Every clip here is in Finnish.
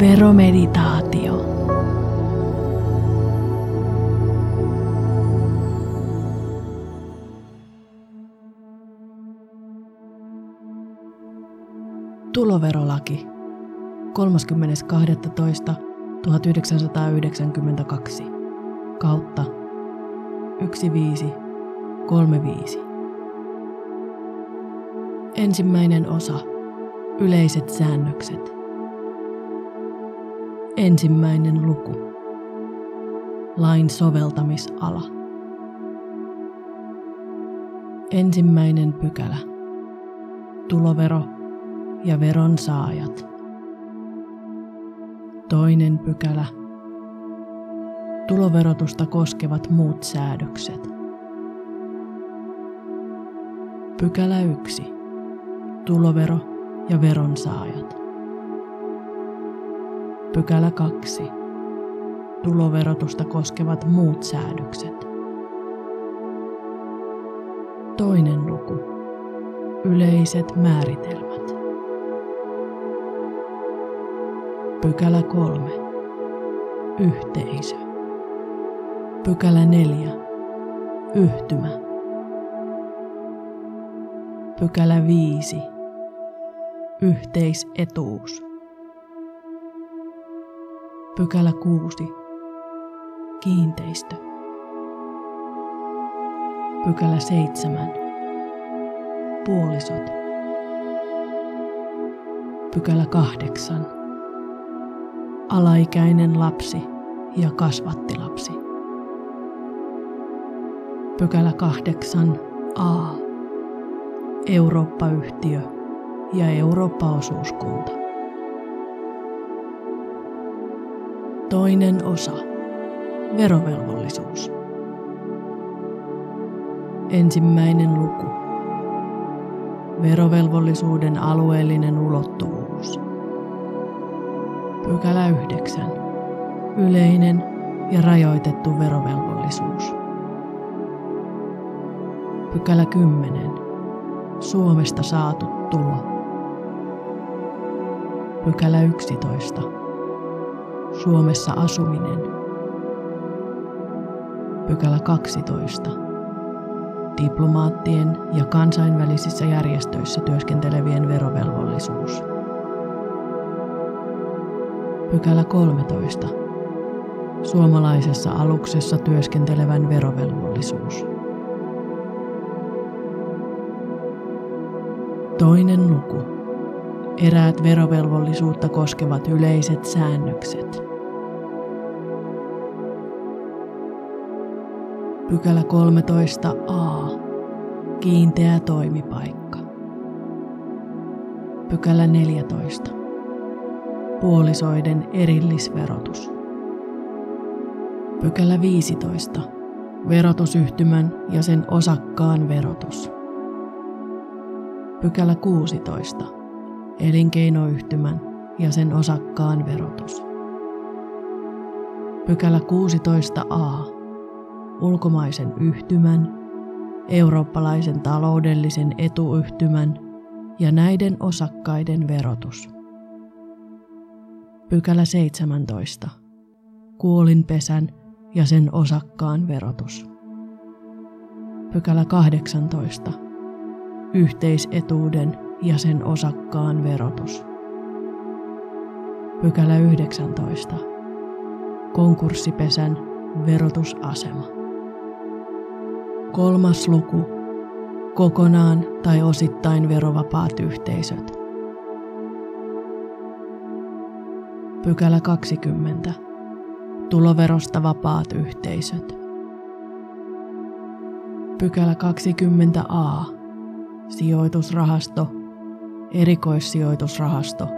Veromeditaatio. Tuloverolaki 30.12.1992 kautta 1535. Ensimmäinen osa. Yleiset säännökset. Ensimmäinen luku. Lain soveltamisala. Ensimmäinen pykälä. Tulovero ja veron saajat. Toinen pykälä. Tuloverotusta koskevat muut säädökset. Pykälä 1. Tulovero ja veronsaajat. Pykälä 2. Tuloverotusta koskevat muut säädökset. Toinen luku. Yleiset määritelmät. Pykälä 3. Yhteisö. Pykälä 4. Yhtymä. Pykälä 5. Yhteisetuus. Pykälä 6. Kiinteistö. Pykälä 7. Puolisot. Pykälä 8. Alaikäinen lapsi ja kasvattilapsi. Pykälä 8. A. Eurooppa-yhtiö ja Eurooppa-osuuskunta. Toinen osa. Verovelvollisuus. Ensimmäinen luku. Verovelvollisuuden alueellinen ulottuvuus. Pykälä 9. Yleinen ja rajoitettu verovelvollisuus. Pykälä 10. Suomesta saatu tulo. Pykälä 11. Suomessa asuminen. Pykälä 12. Diplomaattien ja kansainvälisissä järjestöissä työskentelevien verovelvollisuus. Pykälä 13. Suomalaisessa aluksessa työskentelevän verovelvollisuus. Toinen luku. Eräät verovelvollisuutta koskevat yleiset säännökset. Pykälä 13a. Kiinteä toimipaikka. Pykälä 14. Puolisoiden erillisverotus. Pykälä 15. Verotusyhtymän ja sen osakkaan verotus. Pykälä 16. Elinkeinoyhtymän ja sen osakkaan verotus. Pykälä 16a ulkomaisen yhtymän, eurooppalaisen taloudellisen etuyhtymän ja näiden osakkaiden verotus. Pykälä 17. Kuolinpesän ja sen osakkaan verotus. Pykälä 18. Yhteisetuuden ja sen osakkaan verotus. Pykälä 19. Konkurssipesän verotusasema. Kolmas luku. Kokonaan tai osittain verovapaat yhteisöt. Pykälä 20. Tuloverosta vapaat yhteisöt. Pykälä 20a. Sijoitusrahasto, erikoissijoitusrahasto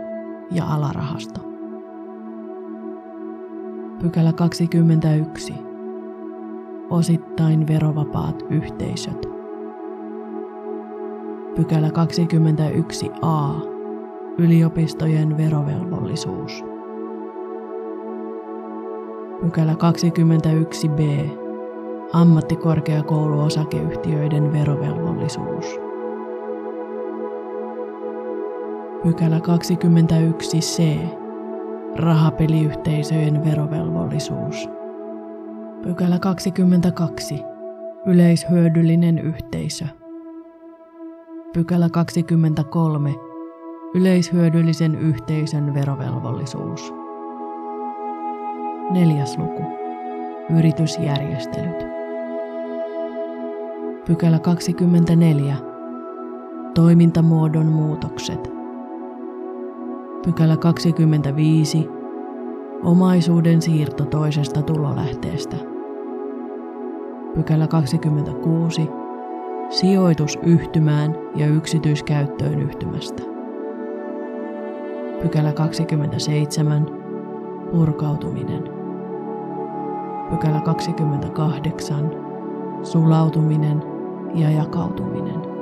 ja alarahasto. Pykälä 21 osittain verovapaat yhteisöt. Pykälä 21a. Yliopistojen verovelvollisuus. Pykälä 21b. Ammattikorkeakouluosakeyhtiöiden verovelvollisuus. Pykälä 21c. Rahapeliyhteisöjen verovelvollisuus. Pykälä 22. Yleishyödyllinen yhteisö. Pykälä 23. Yleishyödyllisen yhteisön verovelvollisuus. Neljäs luku. Yritysjärjestelyt. Pykälä 24. Toimintamuodon muutokset. Pykälä 25. Omaisuuden siirto toisesta tulolähteestä. Pykälä 26. Sijoitus yhtymään ja yksityiskäyttöön yhtymästä. Pykälä 27. Purkautuminen. Pykälä 28. Sulautuminen ja jakautuminen.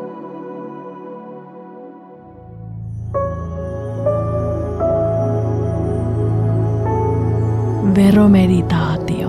Veromeditaatio.